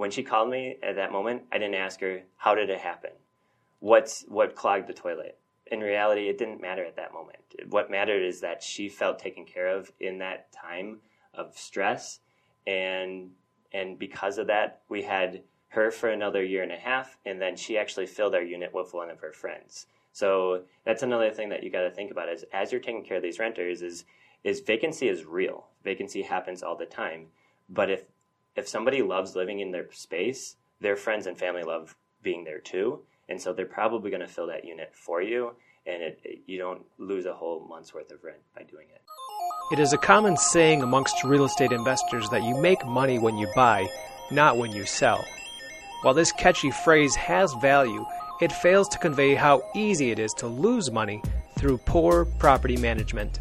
when she called me at that moment, I didn't ask her, how did it happen? What's, what clogged the toilet? In reality, it didn't matter at that moment. What mattered is that she felt taken care of in that time of stress. And, and because of that, we had her for another year and a half. And then she actually filled our unit with one of her friends. So that's another thing that you got to think about is as you're taking care of these renters is, is vacancy is real. Vacancy happens all the time. But if if somebody loves living in their space, their friends and family love being there too, and so they're probably going to fill that unit for you, and it, it, you don't lose a whole month's worth of rent by doing it. It is a common saying amongst real estate investors that you make money when you buy, not when you sell. While this catchy phrase has value, it fails to convey how easy it is to lose money through poor property management.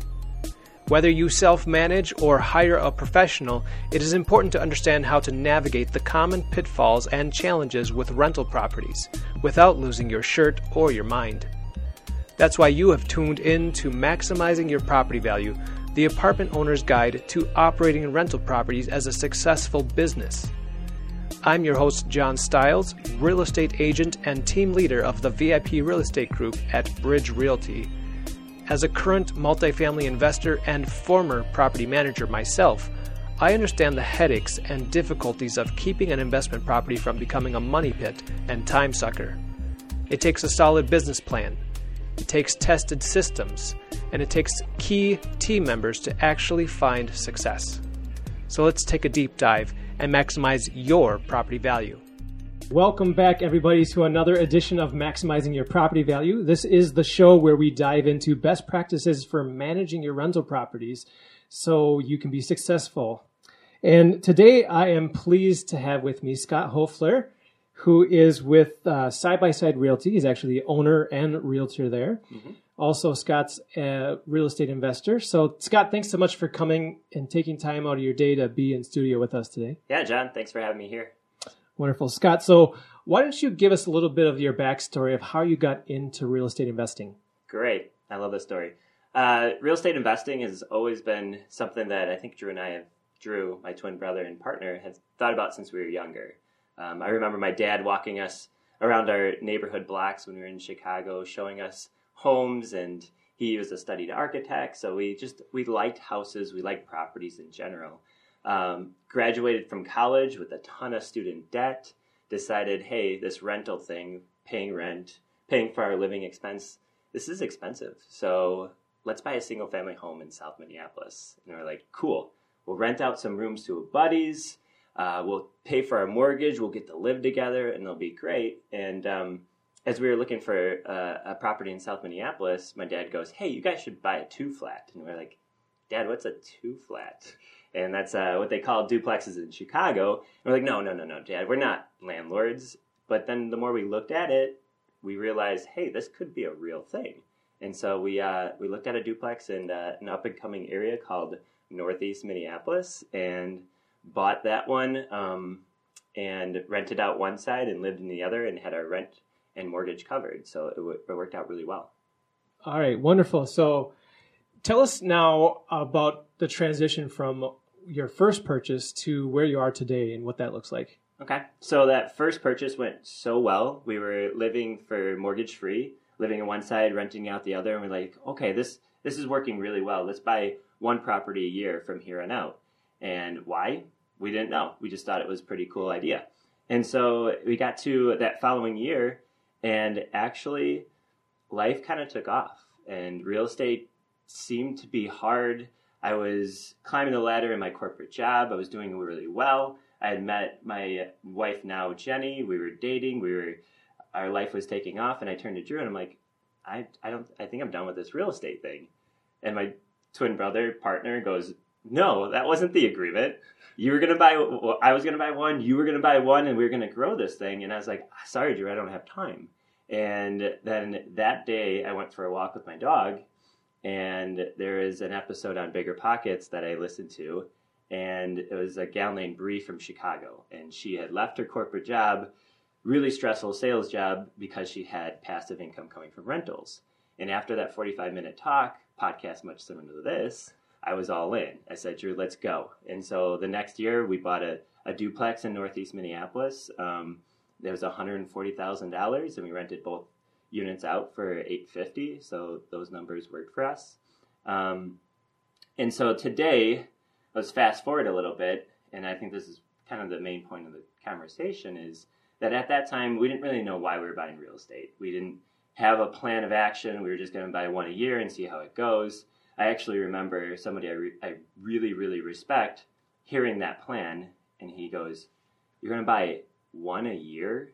Whether you self manage or hire a professional, it is important to understand how to navigate the common pitfalls and challenges with rental properties without losing your shirt or your mind. That's why you have tuned in to Maximizing Your Property Value, the apartment owner's guide to operating rental properties as a successful business. I'm your host, John Stiles, real estate agent and team leader of the VIP Real Estate Group at Bridge Realty. As a current multifamily investor and former property manager myself, I understand the headaches and difficulties of keeping an investment property from becoming a money pit and time sucker. It takes a solid business plan, it takes tested systems, and it takes key team members to actually find success. So let's take a deep dive and maximize your property value. Welcome back, everybody, to another edition of Maximizing Your Property Value. This is the show where we dive into best practices for managing your rental properties so you can be successful. And today I am pleased to have with me Scott Hofler, who is with uh, Side by Side Realty. He's actually the owner and realtor there. Mm-hmm. Also, Scott's a real estate investor. So, Scott, thanks so much for coming and taking time out of your day to be in studio with us today. Yeah, John, thanks for having me here. Wonderful. Scott, so why don't you give us a little bit of your backstory of how you got into real estate investing? Great. I love this story. Uh, real estate investing has always been something that I think Drew and I have, Drew, my twin brother and partner, have thought about since we were younger. Um, I remember my dad walking us around our neighborhood blocks when we were in Chicago, showing us homes, and he was a studied architect, so we just we liked houses, we liked properties in general. Um, graduated from college with a ton of student debt. Decided, hey, this rental thing, paying rent, paying for our living expense, this is expensive. So let's buy a single family home in South Minneapolis. And we're like, cool. We'll rent out some rooms to buddies. Uh, we'll pay for our mortgage. We'll get to live together, and it'll be great. And um, as we were looking for a property in South Minneapolis, my dad goes, "Hey, you guys should buy a two flat." And we're like, "Dad, what's a two flat?" And that's uh, what they call duplexes in Chicago. And we're like, no, no, no, no, Dad, we're not landlords. But then the more we looked at it, we realized, hey, this could be a real thing. And so we uh, we looked at a duplex in uh, an up and coming area called Northeast Minneapolis and bought that one um, and rented out one side and lived in the other and had our rent and mortgage covered. So it, w- it worked out really well. All right, wonderful. So tell us now about the transition from your first purchase to where you are today and what that looks like. Okay. So that first purchase went so well. We were living for mortgage free, living on one side, renting out the other, and we're like, okay, this this is working really well. Let's buy one property a year from here on out. And why? We didn't know. We just thought it was a pretty cool idea. And so we got to that following year, and actually, life kind of took off, and real estate seemed to be hard I was climbing the ladder in my corporate job. I was doing really well. I had met my wife now, Jenny. We were dating. We were, our life was taking off. And I turned to Drew and I'm like, I, I don't, I think I'm done with this real estate thing. And my twin brother partner goes, No, that wasn't the agreement. You were gonna buy, I was gonna buy one. You were gonna buy one, and we were gonna grow this thing. And I was like, Sorry, Drew, I don't have time. And then that day, I went for a walk with my dog, and there is an episode on BiggerPockets that I listened to, and it was a gal named Bree from Chicago, and she had left her corporate job, really stressful sales job, because she had passive income coming from rentals. And after that 45 minute talk, podcast much similar to this, I was all in. I said, Drew, let's go. And so the next year, we bought a, a duplex in Northeast Minneapolis. Um, it was $140,000, and we rented both units out for 850 So those numbers worked for us. Um, and so today, let's fast forward a little bit, and I think this is kind of the main point of the conversation is that at that time we didn't really know why we were buying real estate. We didn't have a plan of action. We were just going to buy one a year and see how it goes. I actually remember somebody I, re- I really, really respect hearing that plan, and he goes, You're going to buy one a year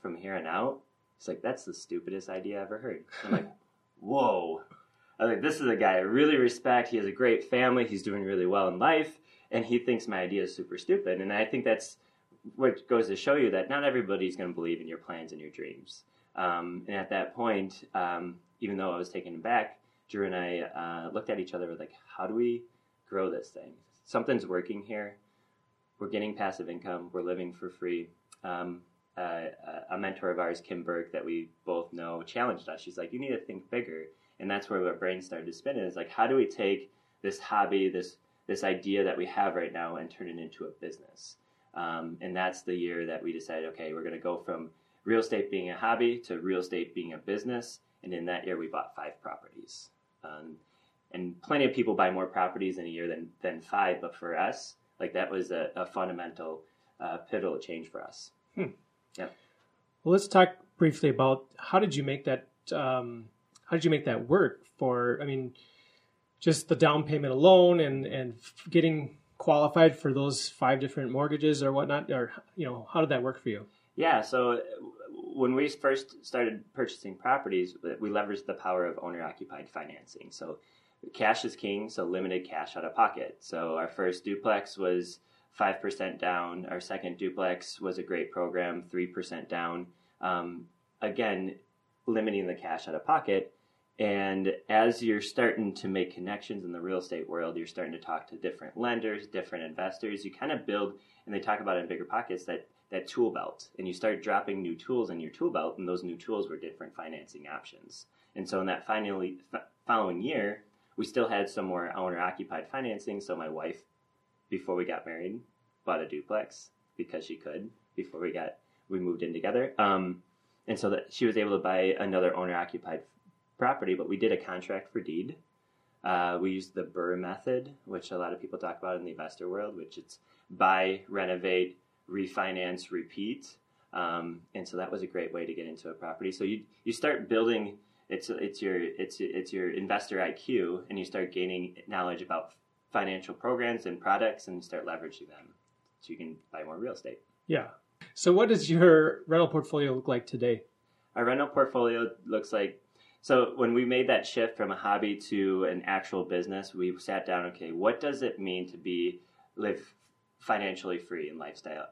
from here on out? He's like, That's the stupidest idea I ever heard. I'm like, Whoa. I was like, This is a guy I really respect. He has a great family. He's doing really well in life, and he thinks my idea is super stupid. And I think that's what goes to show you that not everybody's going to believe in your plans and your dreams. Um, and at that point, um, even though I was taken aback, Drew and I uh, looked at each other like, how do we grow this thing? Something's working here. We're getting passive income. We're living for free. Um, uh, a mentor of ours, Kim Burke, that we both know, challenged us. She's like, you need to think bigger. And that's where our brain started to spin. It's like, how do we take this hobby, this this idea that we have right now, and turn it into a business? Um, and that's the year that we decided, okay, we're going to go from real estate being a hobby to real estate being a business. And in that year, we bought five properties. Um, and plenty of people buy more properties in a year than, than five, but for us, like that was a, a fundamental, uh, pivotal change for us. Hmm. Yeah. Well, let's talk briefly about how did you make that? Um, how did you make that work? For I mean, just the down payment alone, and and getting qualified for those five different mortgages or whatnot, or you know, how did that work for you? Yeah, so when we first started purchasing properties, we leveraged the power of owner occupied financing. So cash is king, so limited cash out of pocket. So our first duplex was 5% down. Our second duplex was a great program, 3% down. Um, again, limiting the cash out of pocket. And as you're starting to make connections in the real estate world, you're starting to talk to different lenders, different investors. You kind of build, and they talk about in bigger pockets that that tool belt and you start dropping new tools in your tool belt and those new tools were different financing options and so in that finally following year we still had some more owner occupied financing so my wife before we got married bought a duplex because she could before we got we moved in together um, and so that she was able to buy another owner occupied property but we did a contract for deed uh, we used the BRRRR method, which a lot of people talk about in the investor world, which it's buy, renovate, refinance, repeat. Um, and so that was a great way to get into a property. So you you start building it's it's your it's it's your investor IQ, and you start gaining knowledge about financial programs and products, and start leveraging them, so you can buy more real estate. Yeah. So what does your rental portfolio look like today? Our rental portfolio looks like so when we made that shift from a hobby to an actual business, we sat down. Okay, what does it mean to be live financially free and lifestyle,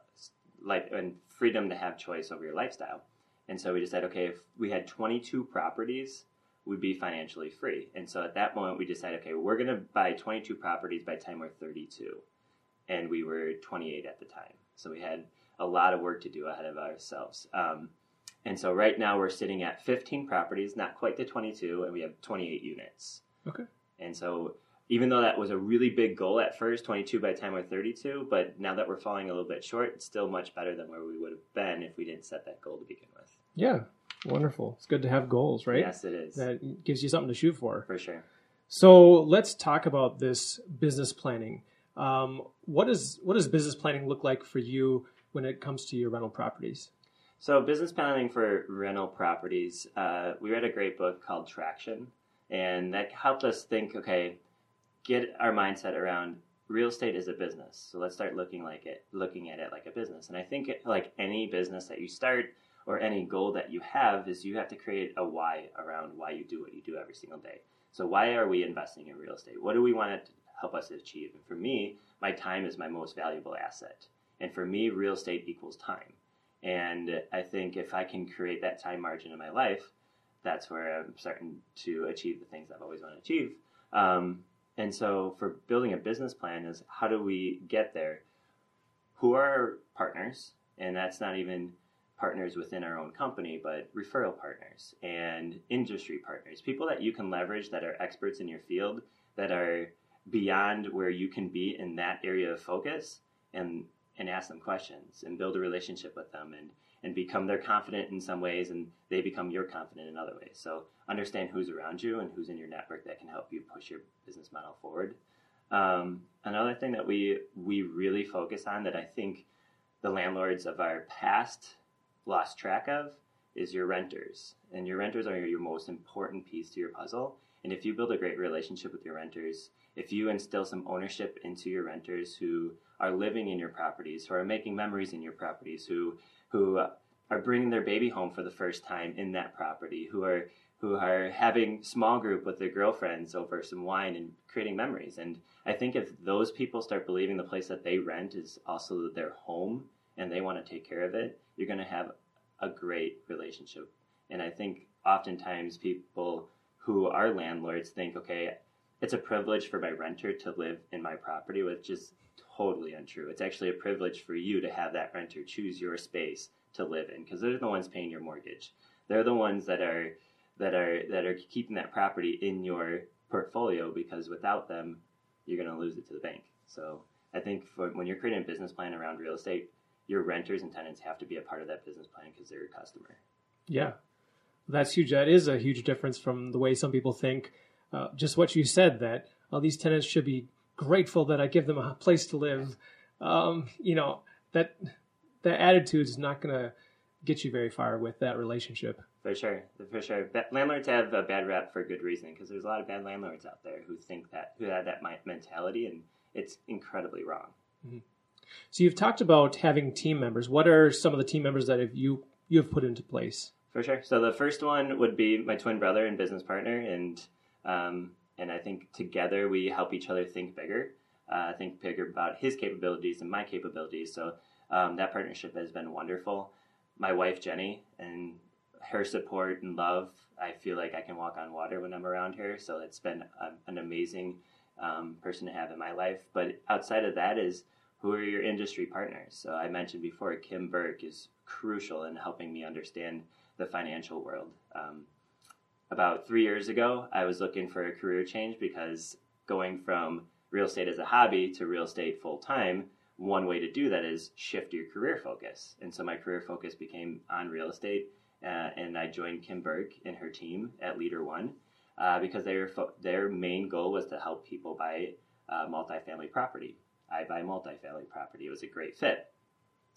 life and freedom to have choice over your lifestyle. And so we decided, okay, if we had 22 properties, we'd be financially free. And so at that moment, we decided, okay, we're going to buy 22 properties by time we're 32. And we were 28 at the time. So we had a lot of work to do ahead of ourselves. Um, and so right now we're sitting at 15 properties, not quite the 22, and we have 28 units. Okay. And so even though that was a really big goal at first, 22 by the time we're 32, but now that we're falling a little bit short, it's still much better than where we would have been if we didn't set that goal to begin with. Yeah, wonderful. It's good to have goals, right? Yes, it is. That gives you something to shoot for. For sure. So let's talk about this business planning. Um, what does what does business planning look like for you when it comes to your rental properties? So business planning for rental properties, uh, we read a great book called Traction, and that helped us think. Okay, get our mindset around real estate is a business. So let's start looking like it, looking at it like a business. And I think it, like any business that you start or any goal that you have is you have to create a why around why you do what you do every single day. So why are we investing in real estate? What do we want to help us achieve? And for me, my time is my most valuable asset. And for me, real estate equals time. And I think if I can create that time margin in my life, that's where I'm starting to achieve the things I've always wanted to achieve. Um, and so for building a business plan is how do we get there? Who are our partners? And that's not even partners within our own company, but referral partners and industry partners, people that you can leverage that are experts in your field, that are beyond where you can be in that area of focus and and ask them questions and build a relationship with them and and become their confident in some ways and they become your confident in other ways. So understand who's around you and who's in your network that can help you push your business model forward. Um, another thing that we we really focus on that i think the landlords of our past lost track of is your renters and your renters are your most important piece to your puzzle and if you build a great relationship with your renters if you instill some ownership into your renters who are living in your properties, who are making memories in your properties, who who are bringing their baby home for the first time in that property, who are who are having small group with their girlfriends over some wine and creating memories. And I think if those people start believing the place that they rent is also their home and they want to take care of it, you're going to have a great relationship. And I think oftentimes people who are landlords think, okay, it's a privilege for my renter to live in my property, which is totally untrue. It's actually a privilege for you to have that renter choose your space to live in because they're the ones paying your mortgage. They're the ones that are that are that are keeping that property in your portfolio because without them, you're going to lose it to the bank. So I think for, when you're creating a business plan around real estate, your renters and tenants have to be a part of that business plan because they're your customer. Yeah, that's huge. That is a huge difference from the way some people think uh, just what you said that uh, these tenants should be grateful that I give them a place to live. Um, you know that that attitude is not going to get you very far with that relationship. For sure, for sure. Landlords have a bad rap for good reason because there's a lot of bad landlords out there who think that who have that mentality, and it's incredibly wrong. Mm-hmm. So you've talked about having team members. What are some of the team members that have you you have put into place? For sure. So the first one would be my twin brother and business partner, and um, and I think together we help each other think bigger, uh, think bigger about his capabilities and my capabilities. So um, that partnership has been wonderful. My wife, Jenny, and her support and love, I feel like I can walk on water when I'm around her. So it's been a, an amazing um, person to have in my life. But outside of that is who are your industry partners? So I mentioned before, Kim Burke is crucial in helping me understand the financial world. Um, about three years ago, I was looking for a career change because going from real estate as a hobby to real estate full time, one way to do that is shift your career focus. And so my career focus became on real estate, uh, and I joined Kim Burke and her team at LeaderOne uh, because their fo- their main goal was to help people buy uh, multifamily property. I buy multifamily property. It was a great fit,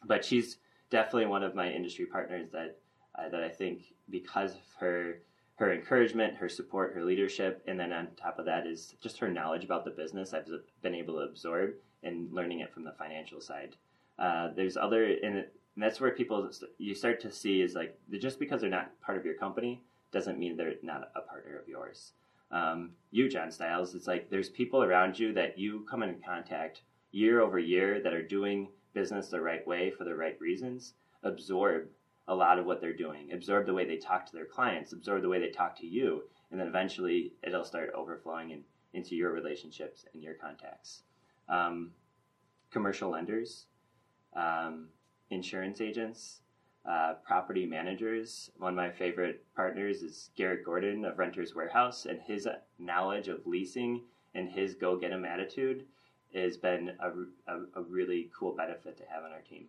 but she's definitely one of my industry partners that uh, that I think because of her her encouragement, her support, her leadership, and then on top of that is just her knowledge about the business I've been able to absorb and learning it from the financial side. Uh, there's other, and, that's where people you start to see is like just because they're not part of your company doesn't mean they're not a partner of yours. Um, you, John Stiles, it's like there's people around you that you come in contact year over year that are doing business the right way for the right reasons. Absorb a lot of what they're doing, absorb the way they talk to their clients, absorb the way they talk to you, and then eventually it'll start overflowing in, into your relationships and your contacts. Um, commercial lenders, um, insurance agents, uh, property managers. One of my favorite partners is Garrett Gordon of Renters Warehouse, and his knowledge of leasing and his go get 'em attitude has been a, a, a really cool benefit to have on our team.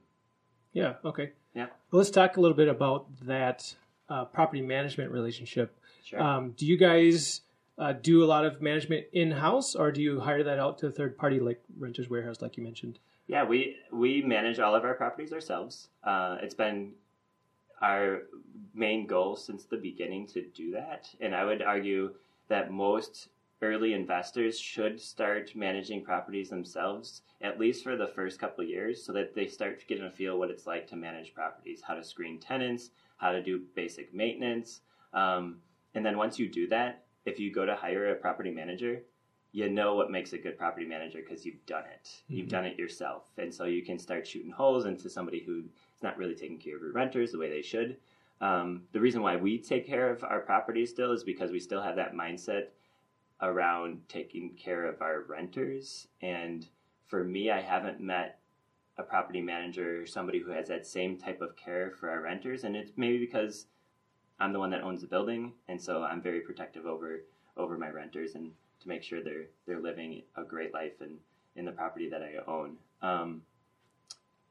Yeah. Okay. Yeah. Well, let's talk a little bit about that uh, property management relationship. Sure. Um, do you guys uh, do a lot of management in house, or do you hire that out to a third party like Renters Warehouse, like you mentioned? Yeah, we we manage all of our properties ourselves. Uh, it's been our main goal since the beginning to do that, and I would argue that most early investors should start managing properties themselves at least for the first couple years so that they start getting a feel what it's like to manage properties how to screen tenants how to do basic maintenance. Um, and then once you do that if you go to hire a property manager you know what makes a good property manager because you've done it. Mm-hmm. you've done it yourself. And so you can start shooting holes into somebody who's not really taking care of your renters the way they should. Um, the reason why we take care of our properties still is because we still have that mindset around taking care of our renters. And for me, I haven't met a property manager or somebody who has that same type of care for our renters. And it's maybe because I'm the one that owns the building, and so I'm very protective over over my renters. And to make sure they're they're living a great life in in the property that I own. Um,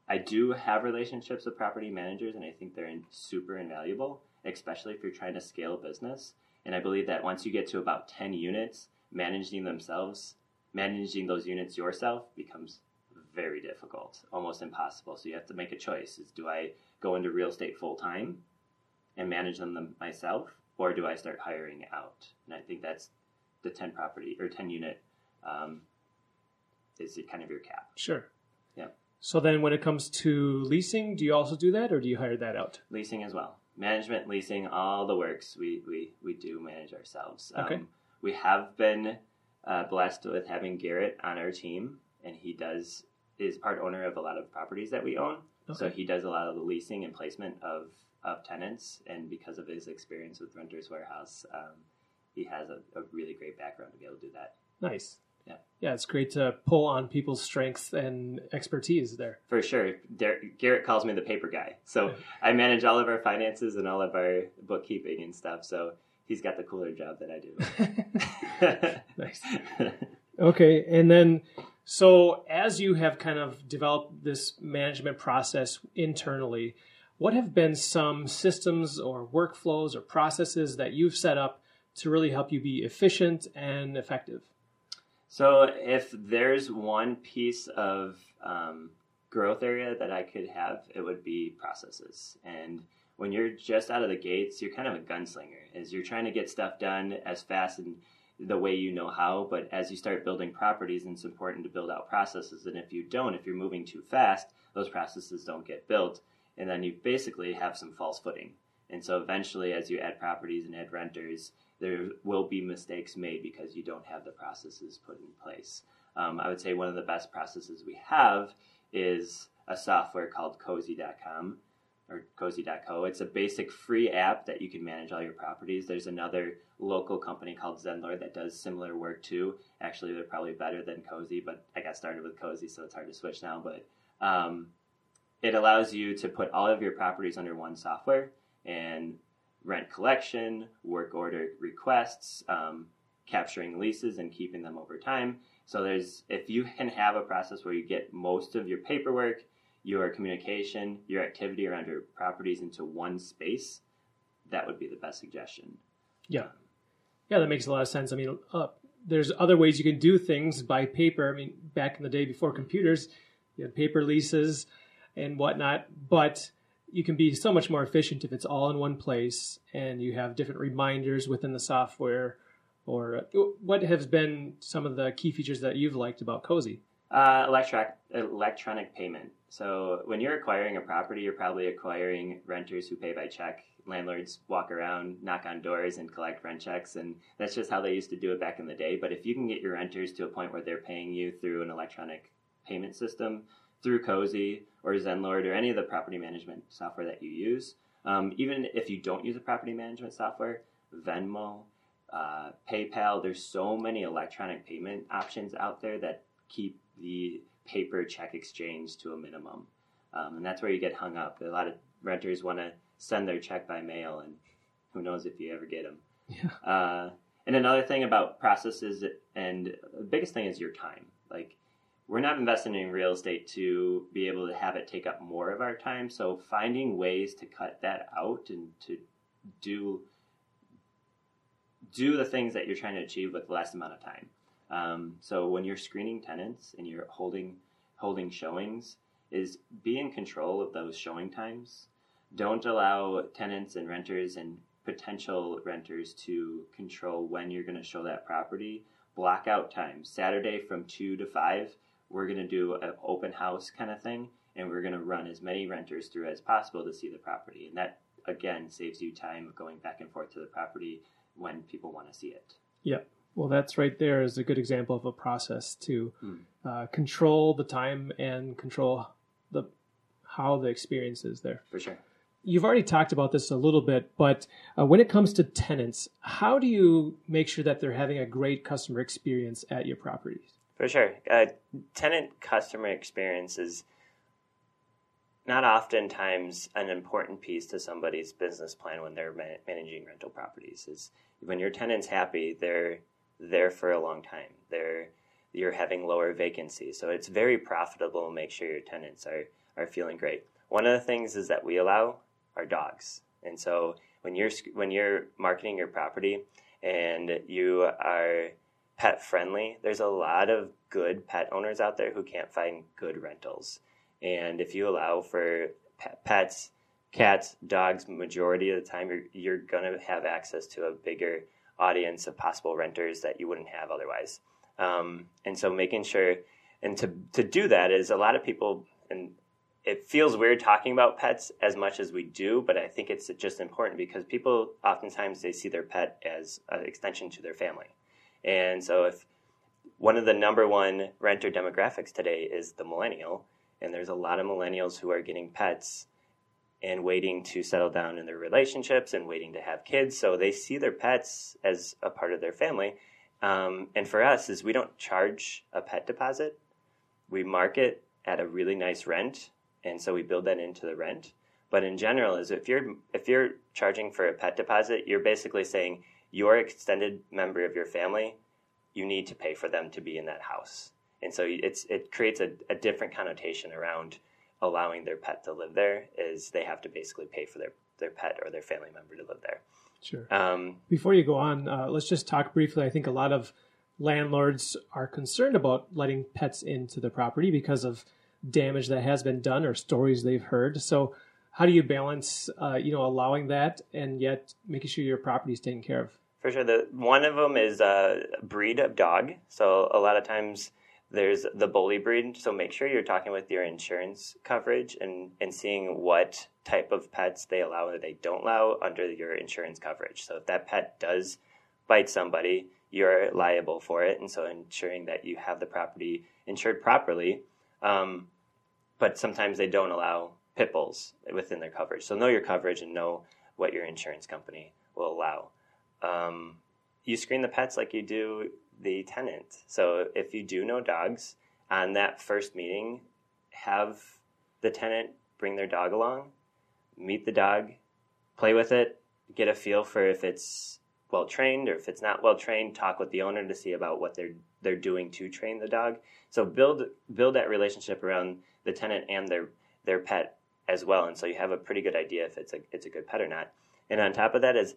I do have relationships with property managers, and I think they're in, super invaluable, especially if you're trying to scale a business. And I believe that once you get to about 10 units, managing themselves, managing those units yourself becomes very difficult, almost impossible. So you have to make a choice: is do I go into real estate full time and manage them myself, or do I start hiring out? And I think that's the 10 property or 10 unit um, is kind of your cap. Sure. Yeah. So then, when it comes to leasing, do you also do that, or do you hire that out? Leasing as well. Management, leasing, all the works we we, we do manage ourselves. Okay. Um, we have been uh, blessed with having Garrett on our team, and he does is part owner of a lot of properties that we own. So he does a lot of the leasing and placement of of tenants, and because of his experience with Renters Warehouse, um, he has a, a really great background to be able to do that. Nice. Yeah. Yeah, it's great to pull on people's strengths and expertise there. For sure. Garrett calls me the paper guy. So Yeah. I manage all of our finances and all of our bookkeeping and stuff. So he's got the cooler job that I do. nice. Okay, and then so as you have kind of developed this management process internally, what have been some systems or workflows or processes that you've set up to really help you be efficient and effective? So if there's one piece of um, growth area that I could have, it would be processes. And when you're just out of the gates, you're kind of a gunslinger. As you're trying to get stuff done as fast and the way you know how. But as you start building properties, it's important to build out processes. And if you don't, if you're moving too fast, those processes don't get built, and then you basically have some false footing. And so eventually, as you add properties and add renters, there will be mistakes made because you don't have the processes put in place. Um, I would say one of the best processes we have is a software called cozy.com or cozy.co. It's a basic free app that you can manage all your properties. There's another local company called Zenlord that does similar work too. Actually, they're probably better than Cozy, but I got started with Cozy, so it's hard to switch now. But um, it allows you to put all of your properties under one software and rent collection, work order requests, um, capturing leases and keeping them over time. So there's if you can have a process where you get most of your paperwork, your communication, your activity around your properties into one space, that would be the best suggestion. Yeah. Yeah, that makes a lot of sense. I mean, uh, there's other ways you can do things by paper. I mean, back in the day before computers, you had paper leases and whatnot, but you can be so much more efficient if it's all in one place and you have different reminders within the software. Or uh, what has been some of the key features that you've liked about Cozy? Uh, electronic electronic payment. So when you're acquiring a property, you're probably acquiring renters who pay by check. Landlords walk around, knock on doors, and collect rent checks, and that's just how they used to do it back in the day. But if you can get your renters to a point where they're paying you through an electronic payment system, through Cozy or Zenlord or any of the property management software that you use, um, even if you don't use a property management software, Venmo, uh, PayPal, there's so many electronic payment options out there that keep the paper check exchange to a minimum. Um, and that's where you get hung up. A lot of renters want to send their check by mail, and who knows if you ever get them. Yeah. Uh, and another thing about processes, and the biggest thing is your time. Like, we're not investing in real estate to be able to have it take up more of our time. So, finding ways to cut that out and to do do the things that you're trying to achieve with less amount of time. Um, so when you're screening tenants and you're holding holding showings, is be in control of those showing times. Don't allow tenants and renters and potential renters to control when you're going to show that property. Block out times. Saturday from two to five, we're going to do an open house kind of thing, and we're going to run as many renters through as possible to see the property. And that again saves you time going back and forth to the property when people want to see it. Yeah. Well, that's right there is a good example of a process to Mm. uh, control the time and control the how the experience is there. For sure. You've already talked about this a little bit, but uh, when it comes to tenants, how do you make sure that they're having a great customer experience at your properties? For sure. Uh, tenant customer experience is not oftentimes an important piece to somebody's business plan when they're ma- managing rental properties. Is when your tenant's happy, they're there for a long time. They're you're having lower vacancy, so it's very profitable. To make sure your tenants are are feeling great. One of the things is that we allow our dogs, and so when you're when you're marketing your property and you are pet friendly, there's a lot of good pet owners out there who can't find good rentals. And if you allow for pets, cats, dogs, majority of the time, you're, you're going to have access to a bigger audience of possible renters that you wouldn't have otherwise. Um, and so making sure, and to, to do that is a lot of people, and it feels weird talking about pets as much as we do, but I think it's just important because people oftentimes they see their pet as an extension to their family. And so if one of the number one renter demographics today is the millennial, and there's a lot of millennials who are getting pets and waiting to settle down in their relationships and waiting to have kids. So they see their pets as a part of their family. Um, and for us, is we don't charge a pet deposit. We market at a really nice rent, and so we build that into the rent. But in general, is if you're if you're charging for a pet deposit, you're basically saying your extended member of your family, you need to pay for them to be in that house. And so it's it creates a, a different connotation around allowing their pet to live there is they have to basically pay for their, their pet or their family member to live there. Sure. Um, Before you go on, uh, let's just talk briefly. I think a lot of landlords are concerned about letting pets into the property because of damage that has been done or stories they've heard. So, how do you balance, uh, you know, allowing that and yet making sure your property is taken care of? For sure. The one of them is a breed of dog. So a lot of times there's the bully breed. So make sure you're talking with your insurance coverage and, and seeing what type of pets they allow or they don't allow under your insurance coverage. So if that pet does bite somebody, you're liable for it. And so ensuring that you have the property insured properly. Um, but sometimes they don't allow pit bulls within their coverage. So know your coverage and know what your insurance company will allow. Um, you screen the pets like you do the tenant. So if you do know dogs, on that first meeting, have the tenant bring their dog along, meet the dog, play with it, get a feel for if it's well trained or if it's not well trained, talk with the owner to see about what they're they're doing to train the dog. So build build that relationship around the tenant and their their pet as well. And so you have a pretty good idea if it's a it's a good pet or not. And on top of that is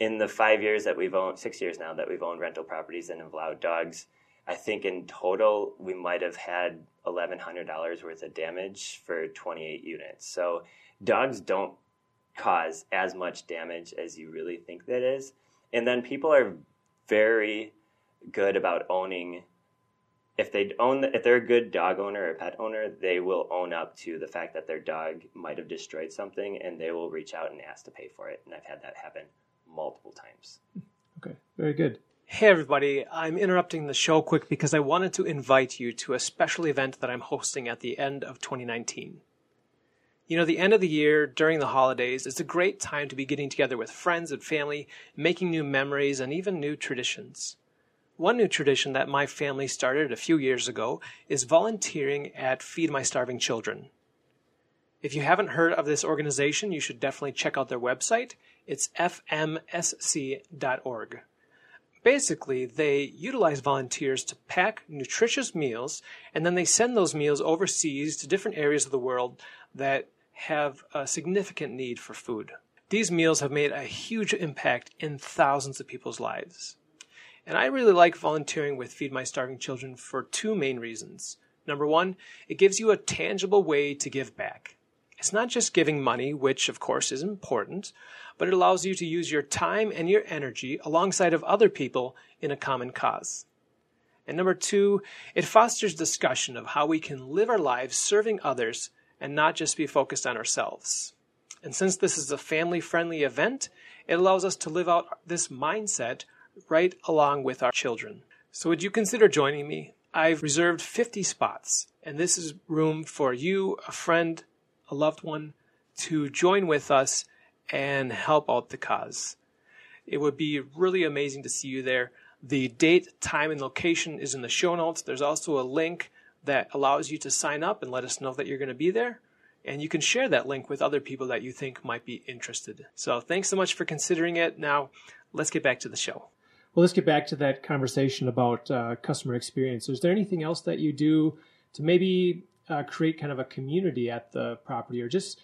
in the five years that we've owned, six years now that we've owned rental properties and have allowed dogs, I think in total we might have had eleven hundred dollars worth of damage for twenty eight units. So dogs don't cause as much damage as you really think that is. And then people are very good about owning if they own if they're a good dog owner or pet owner, they will own up to the fact that their dog might have destroyed something and they will reach out and ask to pay for it. And I've had that happen multiple times. Okay, very good. Hey, everybody. I'm interrupting the show quick because I wanted to invite you to a special event that I'm hosting at the end of 2019. You know, the end of the year during the holidays is a great time to be getting together with friends and family, making new memories, and even new traditions. One new tradition that my family started a few years ago is volunteering at Feed My Starving Children. If you haven't heard of this organization, you should definitely check out their website. It's fmsc.org. Basically, they utilize volunteers to pack nutritious meals, and then they send those meals overseas to different areas of the world that have a significant need for food. These meals have made a huge impact in thousands of people's lives. And I really like volunteering with Feed My Starving Children for two main reasons. Number one, it gives you a tangible way to give back. It's not just giving money, which of course is important, but it allows you to use your time and your energy alongside of other people in a common cause. And number two, it fosters discussion of how we can live our lives serving others and not just be focused on ourselves. And since this is a family friendly event, it allows us to live out this mindset right along with our children. So would you consider joining me? I've reserved 50 spots, and this is room for you, a friend, a loved one to join with us and help out the cause. It would be really amazing to see you there. The date, time, and location is in the show notes. There's also a link that allows you to sign up and let us know that you're going to be there. And you can share that link with other people that you think might be interested. So thanks so much for considering it. Now, let's get back to the show. Well, let's get back to that conversation about uh, customer experience. Is there anything else that you do to maybe uh, create kind of a community at the property, or just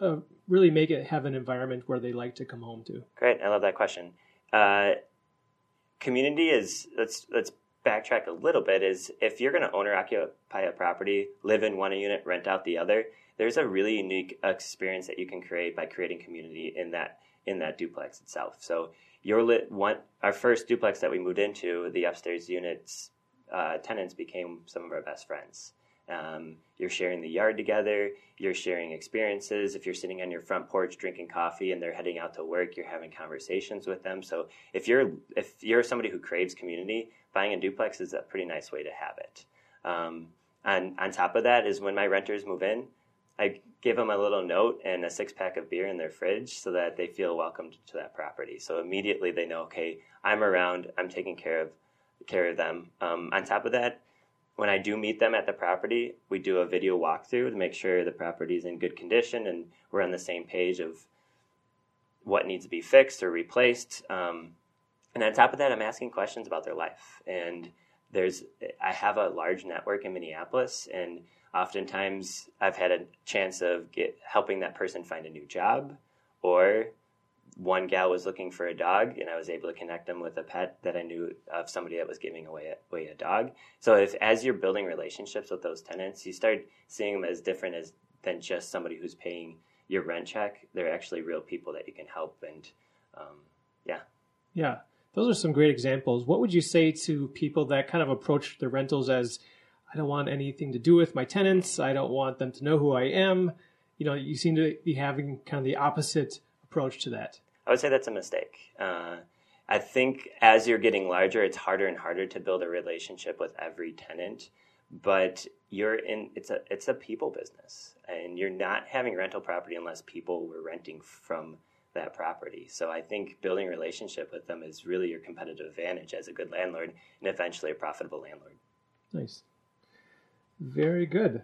uh, really make it have an environment where they like to come home to? Great, I love that question. Uh, community is let's let's backtrack a little bit. Is if you're going to owner occupy a property, live in one unit, rent out the other, there's a really unique experience that you can create by creating community in that in that duplex itself. So your lit one our first duplex that we moved into, the upstairs units uh, tenants became some of our best friends. Um, you're sharing the yard together. You're sharing experiences. If you're sitting on your front porch drinking coffee and they're heading out to work, you're having conversations with them. So if you're if you're somebody who craves community, buying a duplex is a pretty nice way to have it. Um, and on top of that is when my renters move in, I give them a little note and a six pack of beer in their fridge so that they feel welcomed to that property. So immediately they know, okay, I'm around. I'm taking care of care of them. Um, on top of that, when I do meet them at the property, we do a video walkthrough to make sure the property is in good condition and we're on the same page of what needs to be fixed or replaced. Um, and on top of that, I'm asking questions about their life. And there's, I have a large network in Minneapolis, and oftentimes I've had a chance of get, helping that person find a new job or one gal was looking for a dog, and I was able to connect them with a pet that I knew of somebody that was giving away a, away a dog. So if as you're building relationships with those tenants, you start seeing them as different as than just somebody who's paying your rent check. They're actually real people that you can help, and um, yeah, yeah. Those are some great examples. What would you say to people that kind of approach the rentals as I don't want anything to do with my tenants. I don't want them to know who I am. You know, you seem to be having kind of the opposite approach to that. I would say that's a mistake. Uh, I think as you're getting larger, it's harder and harder to build a relationship with every tenant. But you're in it's a it's a people business, and you're not having rental property unless people were renting from that property. So I think building a relationship with them is really your competitive advantage as a good landlord and eventually a profitable landlord. Nice. Very good.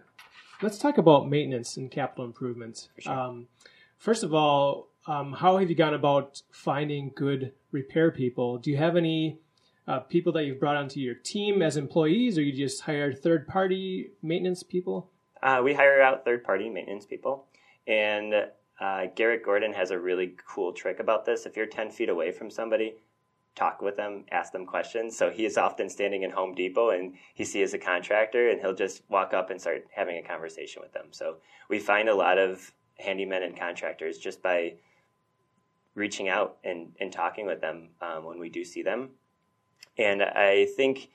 Let's talk about maintenance and capital improvements. Sure. Um, first of all, um, how have you gone about finding good repair people? Do you have any uh, people that you've brought onto your team as employees, or you just hired third party maintenance people? Uh, we hire out third party maintenance people. And uh, Garrett Gordon has a really cool trick about this. If you're 10 feet away from somebody, talk with them, ask them questions. So he is often standing in Home Depot and he sees a contractor and he'll just walk up and start having a conversation with them. So we find a lot of handymen and contractors just by reaching out and, and talking with them um, when we do see them. And I think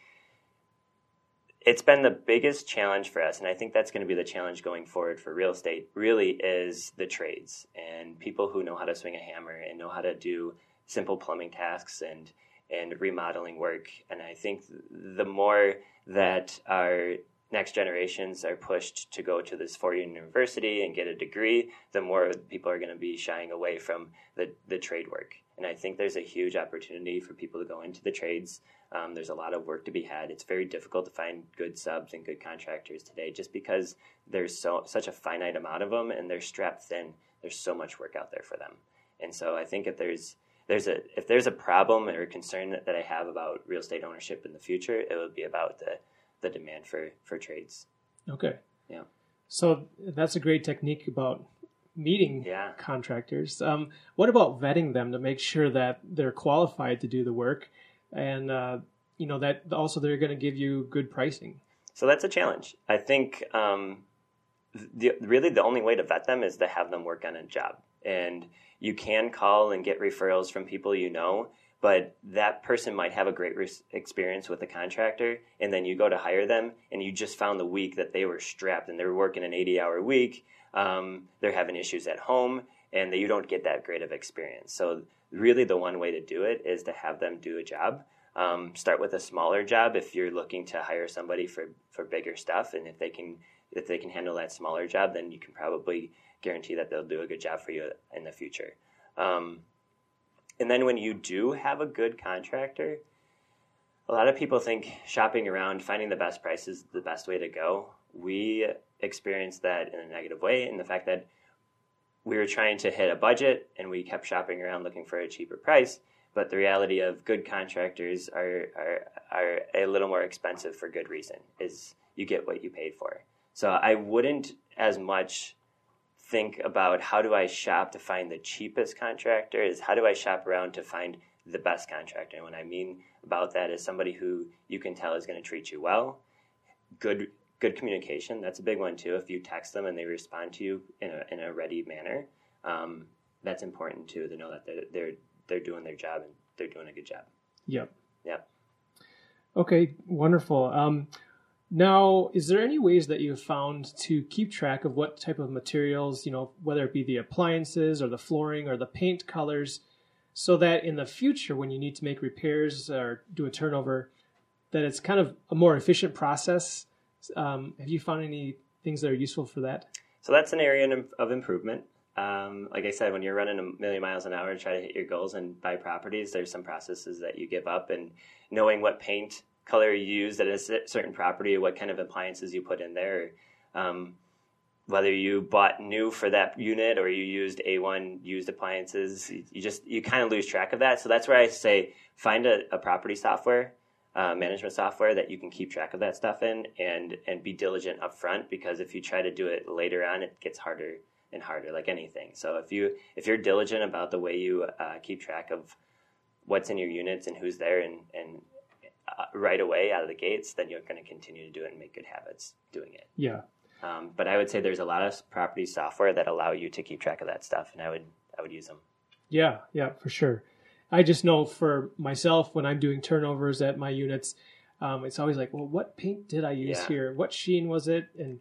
it's been the biggest challenge for us, and I think that's going to be the challenge going forward for real estate, really is the trades and people who know how to swing a hammer and know how to do simple plumbing tasks and and remodeling work. And I think the more that our next generations are pushed to go to this four-year university and get a degree, the more people are going to be shying away from the, the trade work. And I think there's a huge opportunity for people to go into the trades. Um, there's a lot of work to be had. It's very difficult to find good subs and good contractors today, just because there's so such a finite amount of them, and they're strapped thin. There's so much work out there for them. And so I think if there's there's a if there's a problem or a concern that, that I have about real estate ownership in the future, it would be about the the demand for for trades. Okay. Yeah. So that's a great technique about meeting yeah. contractors. Um, what about vetting them to make sure that they're qualified to do the work, and uh, you know that also they're going to give you good pricing? So that's a challenge. I think um, the, really the only way to vet them is to have them work on a job, and you can call and get referrals from people you know but that person might have a great re- experience with a contractor and then you go to hire them and you just found the week that they were strapped and they were working an 80 hour week um, they're having issues at home and that you don't get that great of experience. So really the one way to do it is to have them do a job. Um, start with a smaller job if you're looking to hire somebody for, for bigger stuff and if they can if they can handle that smaller job then you can probably guarantee that they'll do a good job for you in the future. Um, and then when you do have a good contractor, a lot of people think shopping around, finding the best price is the best way to go. We experienced that in a negative way in the fact that we were trying to hit a budget and we kept shopping around looking for a cheaper price. but the reality of good contractors are, are are a little more expensive for good reason. Is you get what you paid for. So I wouldn't as much think about how do I shop to find the cheapest contractor is how do I shop around to find the best contractor. And what I mean about that is somebody who you can tell is going to treat you well, good good communication. That's a big one too. If you text them and they respond to you in a in a ready manner, um, that's important too to know that they're, they're they're doing their job and they're doing a good job. Yep. Yep. Okay, wonderful. Um, now, is there any ways that you've found to keep track of what type of materials, you know, whether it be the appliances or the flooring or the paint colors, so that in the future, when you need to make repairs or do a turnover, that it's kind of a more efficient process? Um, have you found any things that are useful for that? So that's an area of improvement. Um, like I said, when you're running a million miles an hour to try to hit your goals and buy properties, there's some processes that you give up, and knowing what paint color you use at a certain property, what kind of appliances you put in there, um, whether you bought new for that unit or you used A1 used appliances, you just you kind of lose track of that. So that's where I say find a, a property software. Uh, management software that you can keep track of that stuff in and and be diligent up front because if you try to do it later on it gets harder and harder, like anything. So if you if you're diligent about the way you uh, keep track of what's in your units and who's there, and and uh, right away out of the gates, then you're going to continue to do it and make good habits doing it. Yeah. Um, but I would say there's a lot of property software that allow you to keep track of that stuff, and I would I would use them. Yeah, yeah, for sure. I just know for myself when I'm doing turnovers at my units, um, it's always like, well, what paint did I use yeah. here? What sheen was it? And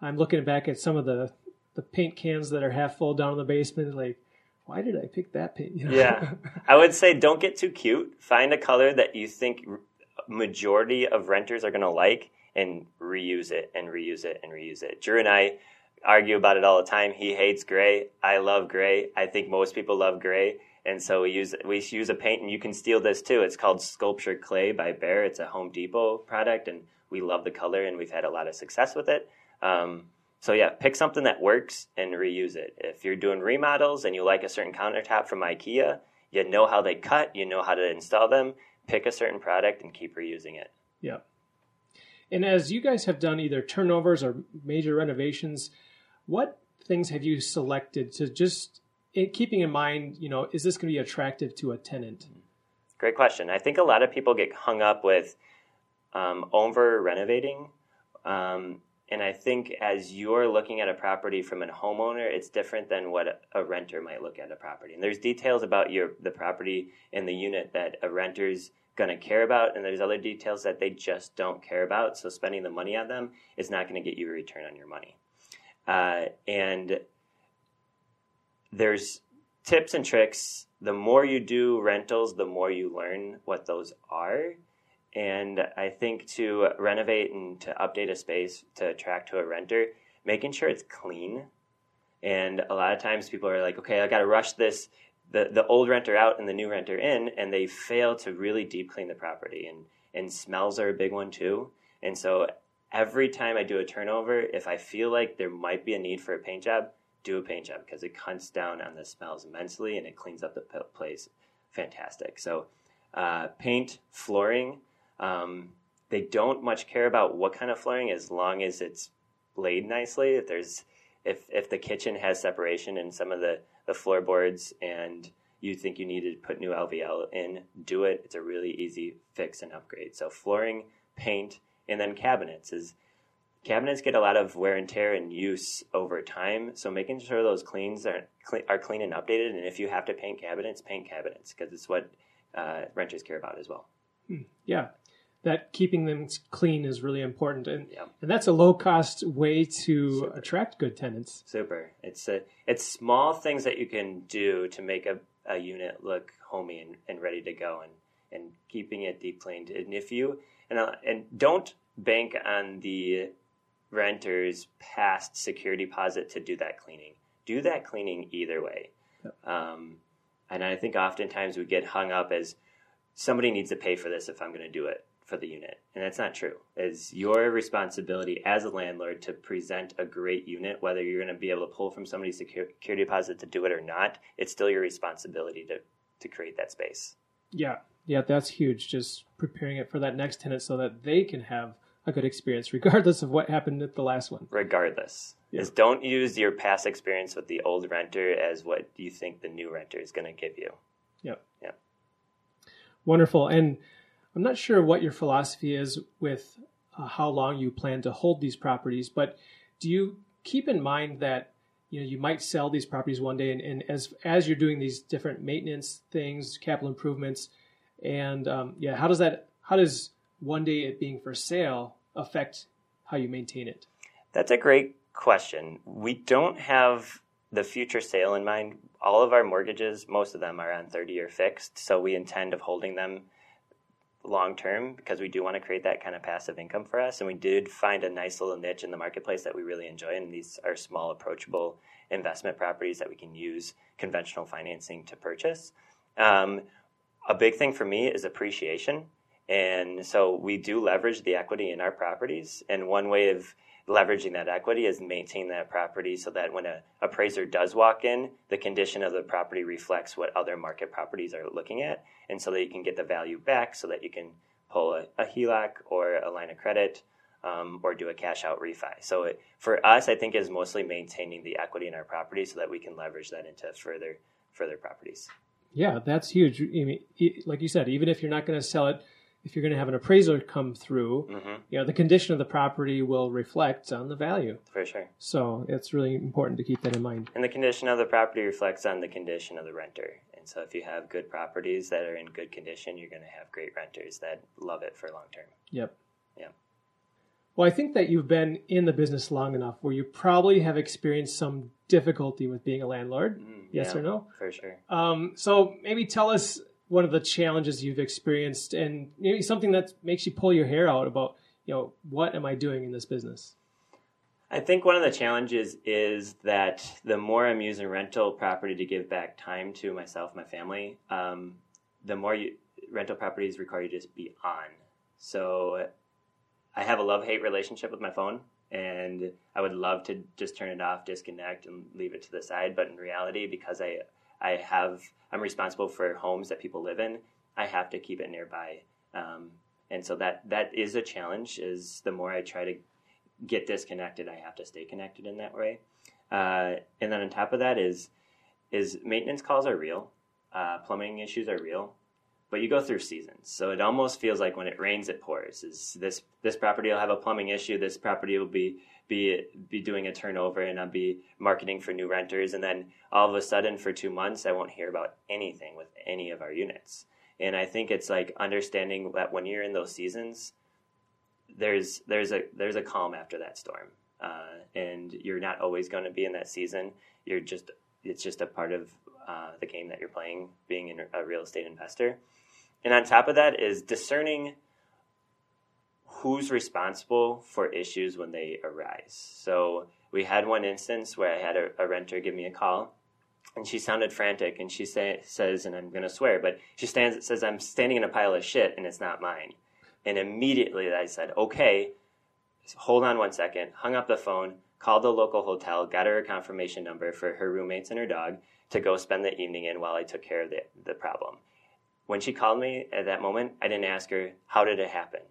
I'm looking back at some of the the paint cans that are half full down in the basement. Like, why did I pick that paint? You know? Yeah, I would say don't get too cute. Find a color that you think majority of renters are going to like, and reuse it and reuse it and reuse it. Drew and I argue about it all the time. He hates gray. I love gray. I think most people love gray. And so we use we use a paint, and you can steal this too. It's called Sculptor Clay by Behr. It's a Home Depot product, and we love the color, and we've had a lot of success with it. Um, so yeah, pick something that works and reuse it. If you're doing remodels and you like a certain countertop from IKEA, you know how they cut, you know how to install them. Pick a certain product and keep reusing it. Yeah. And as you guys have done either turnovers or major renovations, what things have you selected to just keeping in mind, you know, is this going to be attractive to a tenant? Great question. I think a lot of people get hung up with um, over renovating. Um, and I think as you're looking at a property from a homeowner, it's different than what a renter might look at a property. And there's details about your the property and the unit that a renter's going to care about, and there's other details that they just don't care about. So spending the money on them is not going to get you a return on your money. Uh, and there's tips and tricks. The more you do rentals, the more you learn what those are and I think to renovate and to update a space to attract to a renter, making sure it's clean. And a lot of times people are like, okay, I got to rush this, the, the old renter out and the new renter in, and they fail to really deep clean the property. And, and smells are a big one too. And so every time I do a turnover, if I feel like there might be a need for a paint job, do a paint job because it cuts down on the smells immensely and it cleans up the place fantastic. So, uh, paint, flooring, um, they don't much care about what kind of flooring as long as it's laid nicely. If there's if if the kitchen has separation in some of the the floorboards and you think you need to put new LVL in, do it. It's a really easy fix and upgrade. So flooring, paint, and then cabinets is cabinets get a lot of wear and tear and use over time. So making sure those cleans are are clean and updated. And if you have to paint cabinets, paint cabinets because it's what uh, renters care about as well. Hmm. Yeah, that keeping them clean is really important, and yeah. and that's a low cost way to Super. attract good tenants. Super. It's a, it's small things that you can do to make a, a unit look homey and, and ready to go, and and keeping it deep cleaned. And if you and uh, and don't bank on the renter's past security deposit to do that cleaning. Do that cleaning either way. Yep. Um, and I think oftentimes we get hung up as somebody needs to pay for this if I'm going to do it for the unit. And that's not true. It's your responsibility as a landlord to present a great unit, whether you're going to be able to pull from somebody's security deposit to do it or not. It's still your responsibility to, to create that space. Yeah, yeah, that's huge. Just preparing it for that next tenant so that they can have a good experience, regardless of what happened at the last one. Regardless, Yeah. is don't use your past experience with the old renter as what you think the new renter is going to give you. Wonderful. And I'm not sure what your philosophy is with uh, how long you plan to hold these properties, but do you keep in mind that you know you might sell these properties one day, and, and as as you're doing these different maintenance things, capital improvements, and um, yeah, how does that how does one day it being for sale affect how you maintain it? That's a great question. We don't have the future sale in mind. All of our mortgages, most of them are on 30 year fixed, so we intend of holding them long term because we do want to create that kind of passive income for us. And we did find a nice little niche in the marketplace that we really enjoy. And these are small, approachable investment properties that we can use conventional financing to purchase. Um, a big thing for me is appreciation. And so we do leverage the equity in our properties. And one way of leveraging that equity is maintain that property so that when an appraiser does walk in, the condition of the property reflects what other market properties are looking at. And so that you can get the value back so that you can pull a, a HELOC or a line of credit um, or do a cash out refi. So it, for us, I think is mostly maintaining the equity in our property so that we can leverage that into further further properties. Yeah, that's huge. I mean, like you said, even if you're not going to sell it, if you're going to have an appraiser come through, hmm you know, the condition of the property will reflect on the value. For sure. So it's really important to keep that in mind. And the condition of the property reflects on the condition of the renter. And so if you have good properties that are in good condition, you're going to have great renters that love it for long term. Yep. Yeah. Well, I think that you've been in the business long enough where you probably have experienced some difficulty with being a landlord. Mm, Yes yeah, or no? For sure. Um, so maybe tell us one of the challenges you've experienced and maybe something that makes you pull your hair out about, you know, what am I doing in this business? I think one of the challenges is that the more I'm using rental property to give back time to myself, my family, um, the more you, rental properties require you to just be on. So I have a love hate relationship with my phone, and I would love to just turn it off, disconnect, and leave it to the side. But in reality, because I I have I'm responsible for homes that people live in, I have to keep it nearby. Um, and so that that is a challenge. Is the more I try to get disconnected, I have to stay connected in that way. Uh, and then on top of that is is maintenance calls are real, uh, plumbing issues are real, but you go through seasons. So it almost feels like when it rains, it pours. Is this this property will have a plumbing issue? This property will be be be doing a turnover, and I'll be marketing for new renters, and then all of a sudden, for two months, I won't hear about anything with any of our units. And I think it's like understanding that when you're in those seasons, there's there's a there's a calm after that storm, uh, and you're not always going to be in that season. You're just it's just a part of uh, the game that you're playing, being in a real estate investor. And on top of that is discerning who's responsible for issues when they arise. So we had one instance where I had a, a renter give me a call, and she sounded frantic, and she say, says, and I'm going to swear, but she stands says I'm standing in a pile of shit, and it's not mine. And immediately I said, okay, hold on one second, hung up the phone, called the local hotel, got her a confirmation number for her roommates and her dog to go spend the evening in while I took care of the, the problem. When she called me at that moment, I didn't ask her, how did it happen?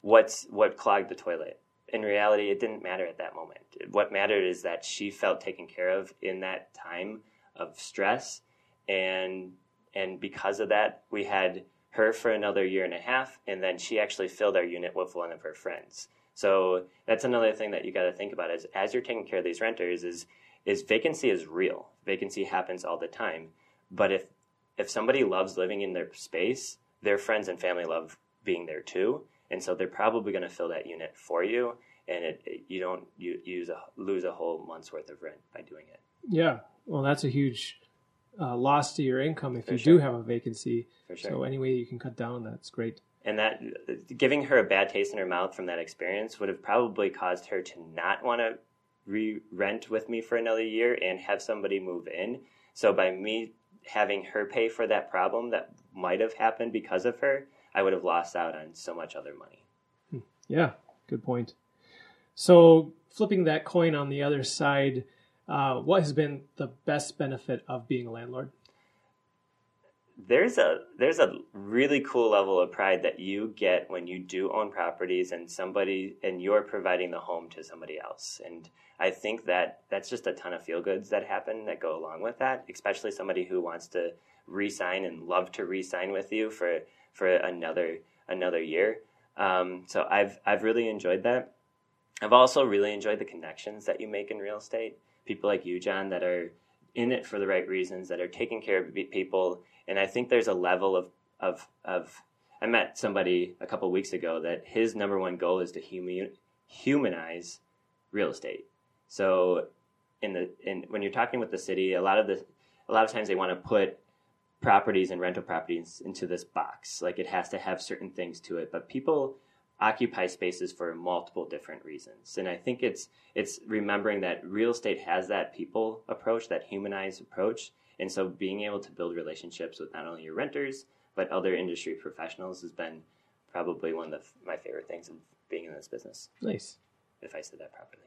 What's, what clogged the toilet? In reality, it didn't matter at that moment. What mattered is that she felt taken care of in that time of stress. And, and because of that, we had her for another year and a half, and then she actually filled our unit with one of her friends. So that's another thing that you got to think about is as you're taking care of these renters is is vacancy is real. Vacancy happens all the time. But if if somebody loves living in their space, their friends and family love being there too, and so they're probably going to fill that unit for you, and it, it- you don't you use a, lose a whole month's worth of rent by doing it. Yeah. Well, that's a huge uh, loss to your income if For you sure. do have a vacancy. For sure. So any way you can cut down that's great. and that giving her a bad taste in her mouth from that experience would have probably caused her to not want to re-rent with me for another year and have somebody move in so by me having her pay for that problem that might have happened because of her i would have lost out on so much other money Yeah, good point. So flipping that coin on the other side, uh, what has been the best benefit of being a landlord? There's a there's a really cool level of pride that you get when you do own properties and somebody and you're providing the home to somebody else. And i think that that's just a ton of feel goods that happen that go along with that especially somebody who wants to re-sign and love to re-sign with you for for another another year. Um, so i've i've really enjoyed that. I've also really enjoyed the connections that you make in real estate. People like you john that are in it for the right reasons that are taking care of people and I think there's a level of of of I met somebody a couple weeks ago that his number one goal is to human, humanize real estate. So in the in when you're talking with the city, a lot of the a lot of times they want to put properties and rental properties into this box. Like it has to have certain things to it, but people occupy spaces for multiple different reasons. And I think it's it's remembering that real estate has that people approach, that humanized approach, and so being able to build relationships with not only your renters, but other industry professionals has been probably one of the, my favorite things of being in this business. Nice. If I said that properly.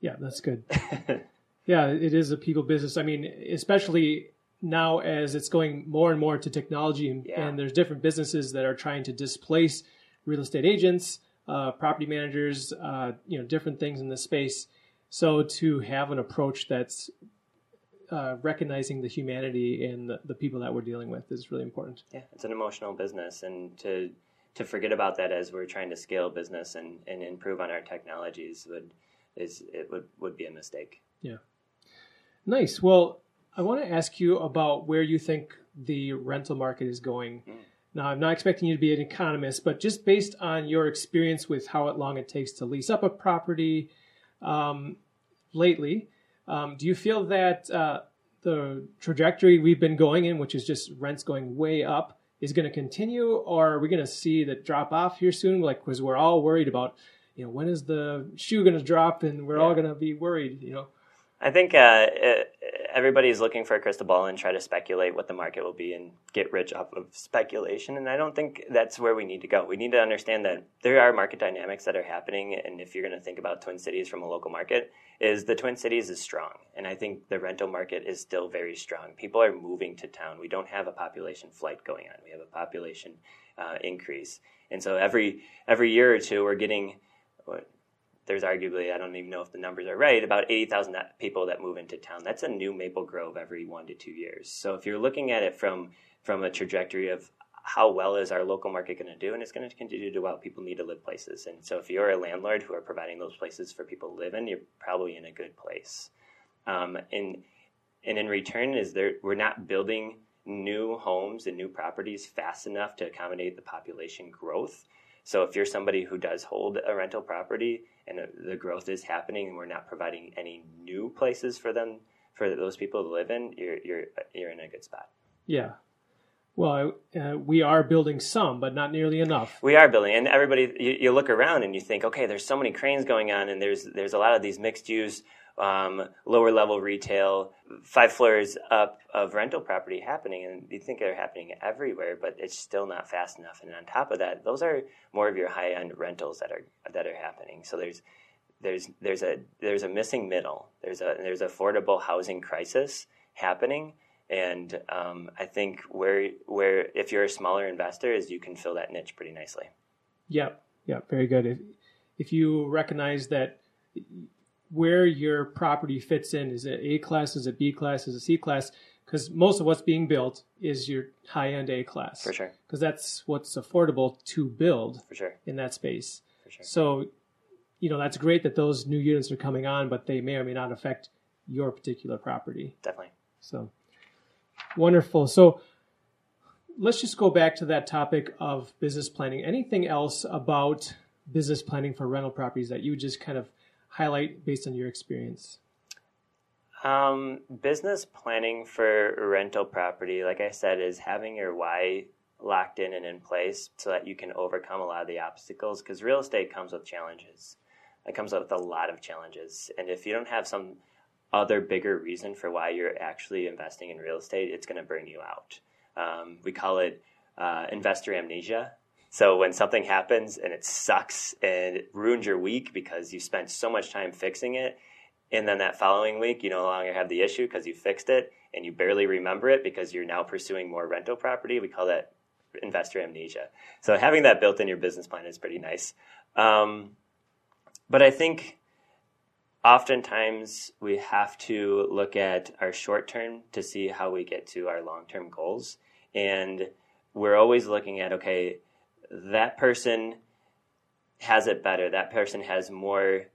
Yeah, that's good. yeah, it is a people business. I mean, especially now as it's going more and more to technology and, yeah. and there's different businesses that are trying to displace real estate agents, uh, property managers, uh, you know, different things in this space. So to have an approach that's uh, recognizing the humanity in the, the, people that we're dealing with is really important. Yeah, it's an emotional business, and to to forget about that as we're trying to scale business and, and improve on our technologies would is it would would be a mistake. Yeah, nice. Well, I want to ask you about where you think the rental market is going. Mm. Now, I'm not expecting you to be an economist, but just based on your experience with how long it takes to lease up a property um, lately, um, do you feel that uh, the trajectory we've been going in, which is just rents going way up, is going to continue, or are we going to see that drop off here soon? Like, because we're all worried about, you know, when is the shoe going to drop, and we're yeah. all going to be worried, you know. I think uh, everybody's looking for a crystal ball and try to speculate what the market will be and get rich off of speculation. And I don't think that's where we need to go. We need to understand that there are market dynamics that are happening. And if you're going to think about Twin Cities from a local market, is the Twin Cities is strong. And I think the rental market is still very strong. People are moving to town. We don't have a population flight going on. We have a population uh, increase. And so every every year or two, we're getting there's arguably, I don't even know if the numbers are right, about 80,000 people that move into town. That's a new Maple Grove every one to two years. So if you're looking at it from, from a trajectory of how well is our local market going to do, and it's going to continue to do well. People need to live places. And so if you're a landlord who are providing those places for people to live in, you're probably in a good place. Um, and, and in return, is there, we're not building new homes and new properties fast enough to accommodate the population growth. So if you're somebody who does hold a rental property and the growth is happening and we're not providing any new places for them for those people to live in, you're you're you're in a good spot. Yeah. Well, uh, we are building some, but not nearly enough. We are building, and everybody, you, you, look around and you think, okay, there's so many cranes going on, and there's there's a lot of these mixed use um, lower level retail, five floors up of rental property happening, and you think they're happening everywhere, but it's still not fast enough. And on top of that, those are more of your high end rentals that are that are happening. So there's there's there's a there's a missing middle. There's a there's affordable housing crisis happening, and um, I think where where if you're a smaller investor, is you can fill that niche pretty nicely. Yeah, yeah, very good. If if you recognize that where your property fits in. Is it A class? Is it B class? Is it C class? Because most of what's being built is your high end A class. For sure. Because that's what's affordable to build. For sure. In that space. For sure. So, you know, that's great that those new units are coming on, but they may or may not affect your particular property. Definitely. So, wonderful. So, let's just go back to that topic of business planning. Anything else about business planning for rental properties that you just kind of highlight based on your experience? Um, business planning for rental property, like I said, is having your why locked in and in place so that you can overcome a lot of the obstacles because real estate comes with challenges. It comes with a lot of challenges. And if you don't have some other bigger reason for why you're actually investing in real estate, it's going to burn you out. Um, we call it uh, investor amnesia. So when something happens and it sucks and it ruins your week because you spent so much time fixing it, and then that following week you no longer have the issue because you fixed it, and you barely remember it because you're now pursuing more rental property. We call that investor amnesia. So having that built in your business plan is pretty nice. Um, but I think oftentimes we have to look at our short term to see how we get to our long term goals. And we're always looking at, okay, that person has it better. That person has more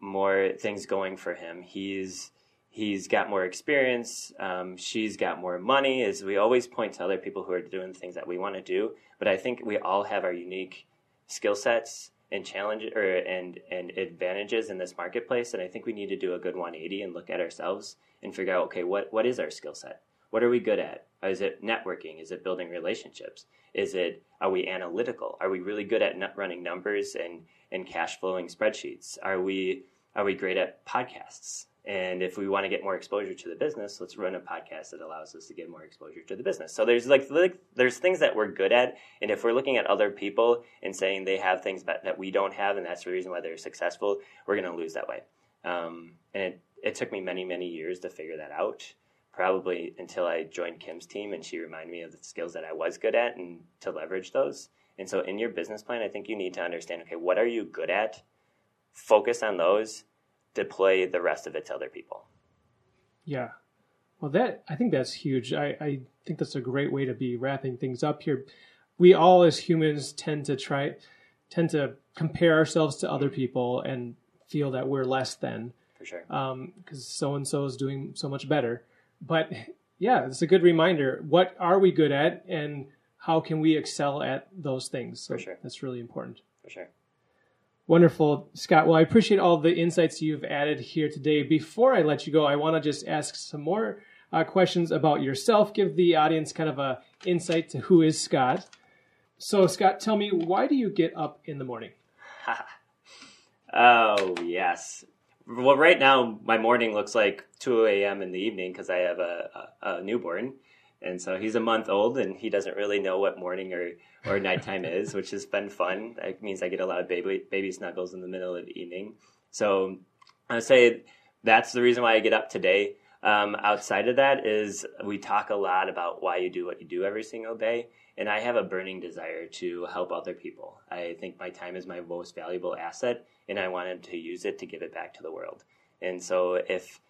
more things going for him. He's he's got more experience. Um, she's got more money. As we always point to other people who are doing things that we want to do, but I think we all have our unique skill sets and challenges or and and advantages in this marketplace. And I think we need to do a good 180 and look at ourselves and figure out, okay, what what is our skill set? What are we good at? Is it networking? Is it building relationships? Is it are we analytical? Are we really good at running numbers and and cash flowing spreadsheets? Are we are we great at podcasts? And if we want to get more exposure to the business, let's run a podcast that allows us to get more exposure to the business. So there's like, like there's things that we're good at, and if we're looking at other people and saying they have things that, that we don't have, and that's the reason why they're successful, we're going to lose that way. Um, and it, it took me many many years to figure that out. Probably until I joined Kim's team, and she reminded me of the skills that I was good at, and to leverage those. And so, in your business plan, I think you need to understand okay, what are you good at? Focus on those deploy the rest of it to other people. Yeah. Well, that I think that's huge. I, I think that's a great way to be wrapping things up here. We all, as humans, tend to try, tend to compare ourselves to other people and feel that we're less than. For sure. Um, because so and so is doing so much better. But yeah, it's a good reminder. What are we good at, and how can we excel at those things? So For sure. That's really important. For sure. Wonderful, Scott. Well, I appreciate all the insights you've added here today. Before I let you go, I want to just ask some more uh, questions about yourself. Give the audience kind of a insight to who is Scott. So, Scott, tell me why do you get up in the morning? oh yes. Well, right now my morning looks like 2 a.m. in the evening because I have a, a, a newborn and so he's a month old and he doesn't really know what morning or, or nighttime is, which has been fun. It means I get a lot of baby baby snuggles in the middle of the evening. So I would say that's the reason why I get up today. Um, outside of that is we talk a lot about why you do what you do every single day, and I have a burning desire to help other people. I think my time is my most valuable asset, and I wanted to use it to give it back to the world. And so if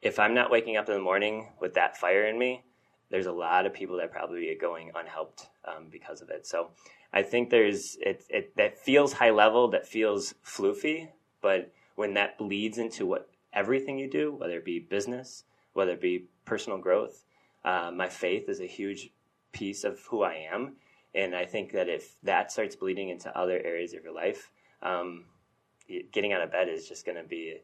if I'm not waking up in the morning with that fire in me, there's a lot of people that probably are going unhelped um, because of it. So I think there's it, it that feels high level, that feels floofy, but when that bleeds into what everything you do, whether it be business, whether it be personal growth, uh, my faith is a huge piece of who I am, and I think that if that starts bleeding into other areas of your life, um, getting out of bed is just going to be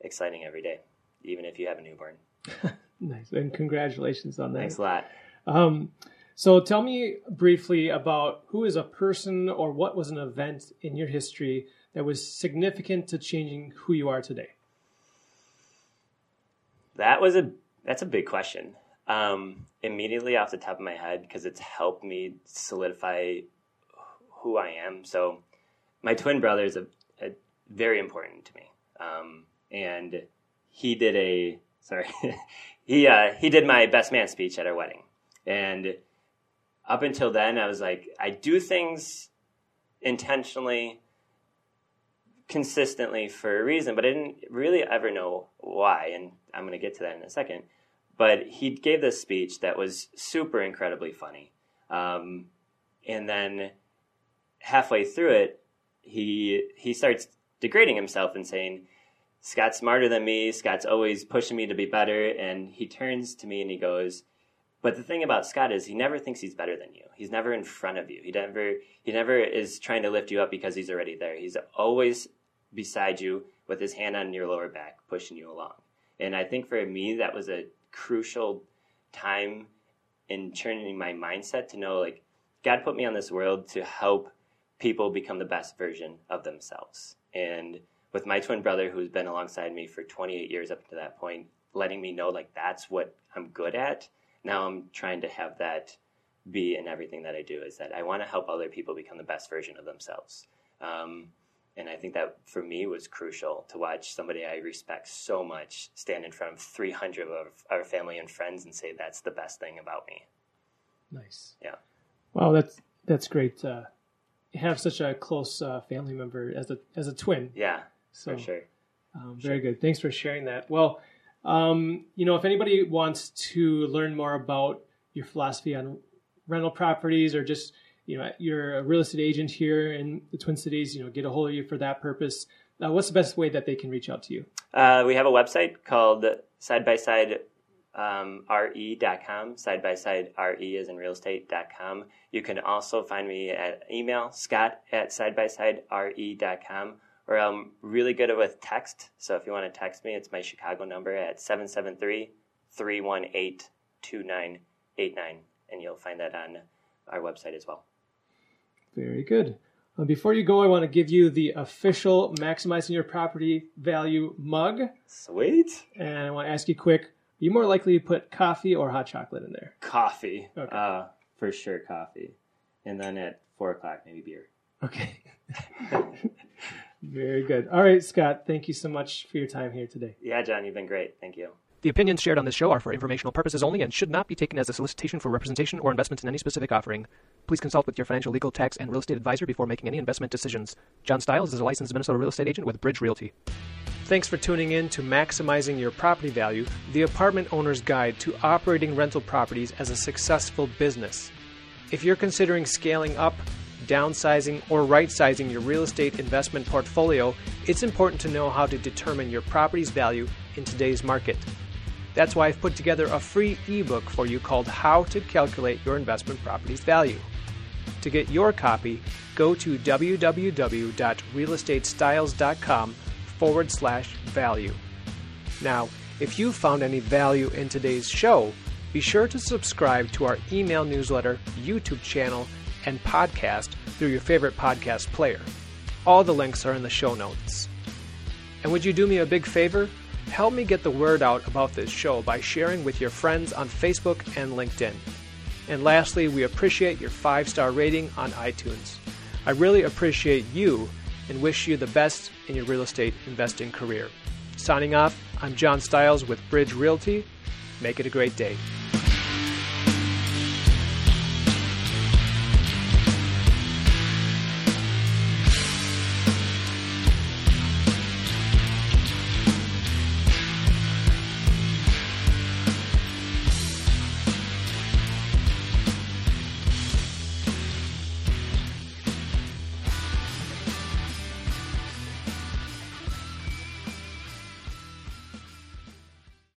exciting every day, even if you have a newborn. Nice. And congratulations on that. Thanks a lot. Um, so tell me briefly about who is a person or what was an event in your history that was significant to changing who you are today. That was a that's a big question. Um, immediately off the top of my head, because it's helped me solidify who I am. So, my twin brother is a, a very important to me, um, and he did a sorry, he uh, he did my best man speech at our wedding, and up until then, I was like, I do things intentionally, consistently for a reason, but I didn't really ever know why, and I'm going to get to that in a second. But he gave this speech that was super incredibly funny, um, and then halfway through it, he he starts degrading himself and saying Scott's smarter than me. Scott's always pushing me to be better. And he turns to me and he goes, but the thing about Scott is he never thinks he's better than you. He's never in front of you. He never he never is trying to lift you up because he's already there. He's always beside you with his hand on your lower back, pushing you along. And I think for me that was a crucial time in turning my mindset to know like God put me on this world to help people become the best version of themselves. And with my twin brother who's been alongside me for 28 years up to that point letting me know like that's what i'm good at now i'm trying to have that be in everything that i do is that i want to help other people become the best version of themselves um, And I think that for me was crucial to watch somebody I respect so much stand in front of 300 of our family and friends and say, that's the best thing about me. Nice. Yeah. Wow, that's that's great. Uh, have such a close uh, family member as a as a twin. Yeah, So for sure. um, very good. Thanks for sharing that. Well, um, you know, if anybody wants to learn more about your philosophy on rental properties or just you know you're a real estate agent here in the Twin Cities, you know, get a hold of you for that purpose. Uh, what's the best way that they can reach out to you? Uh, we have a website called side by side um, re.com, side by side re is in real estate.com. You can also find me at email, scott at side by side re.com, or I'm really good with text. So if you want to text me, it's my Chicago number at 773 318 2989, and you'll find that on our website as well. Very good. Uh, before you go, I want to give you the official Maximizing Your Property Value mug. Sweet. And I want to ask you quick you more likely to put coffee or hot chocolate in there? Coffee. Okay. Uh, for sure, coffee. And then at 4 o'clock, maybe beer. Okay. Very good. All right, Scott, thank you so much for your time here today. Yeah, John, you've been great. Thank you. The opinions shared on this show are for informational purposes only and should not be taken as a solicitation for representation or investment in any specific offering. Please consult with your financial, legal, tax, and real estate advisor before making any investment decisions. John Stiles is a licensed Minnesota real estate agent with Bridge Realty. Thanks for tuning in to Maximizing Your Property Value, the apartment owner's guide to operating rental properties as a successful business. If you're considering scaling up, downsizing, or right sizing your real estate investment portfolio, it's important to know how to determine your property's value in today's market. That's why I've put together a free ebook for you called How to Calculate Your Investment Property's Value. To get your copy, go to www.realestatestiles.com forward slash value. Now, if you found any value in today's show, be sure to subscribe to our email newsletter, YouTube channel, and podcast through your favorite podcast player. All the links are in the show notes. And would you do me a big favor? Help me get the word out about this show by sharing with your friends on Facebook and LinkedIn. And lastly, we appreciate your five star rating on iTunes. I really appreciate you and wish you the best in your real estate investing career. Signing off, I'm John Stiles with Bridge Realty. Make it a great day.